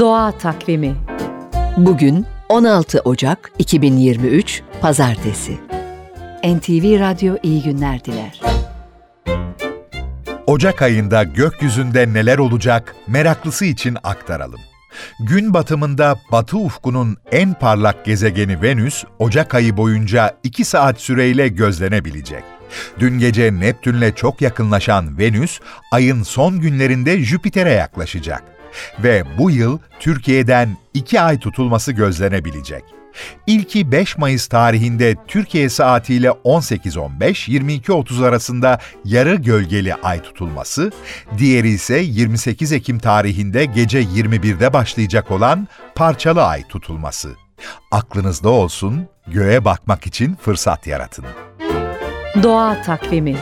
Doğa Takvimi Bugün 16 Ocak 2023 Pazartesi. NTV Radyo iyi günler diler. Ocak ayında gökyüzünde neler olacak meraklısı için aktaralım. Gün batımında batı ufkunun en parlak gezegeni Venüs, Ocak ayı boyunca 2 saat süreyle gözlenebilecek. Dün gece Neptünle çok yakınlaşan Venüs, ayın son günlerinde Jüpiter'e yaklaşacak. Ve bu yıl Türkiye'den 2 ay tutulması gözlenebilecek. İlki 5 Mayıs tarihinde Türkiye saatiyle 18.15-22.30 arasında yarı gölgeli ay tutulması, diğeri ise 28 Ekim tarihinde gece 21'de başlayacak olan parçalı ay tutulması. Aklınızda olsun, göğe bakmak için fırsat yaratın. Doğa Takvimi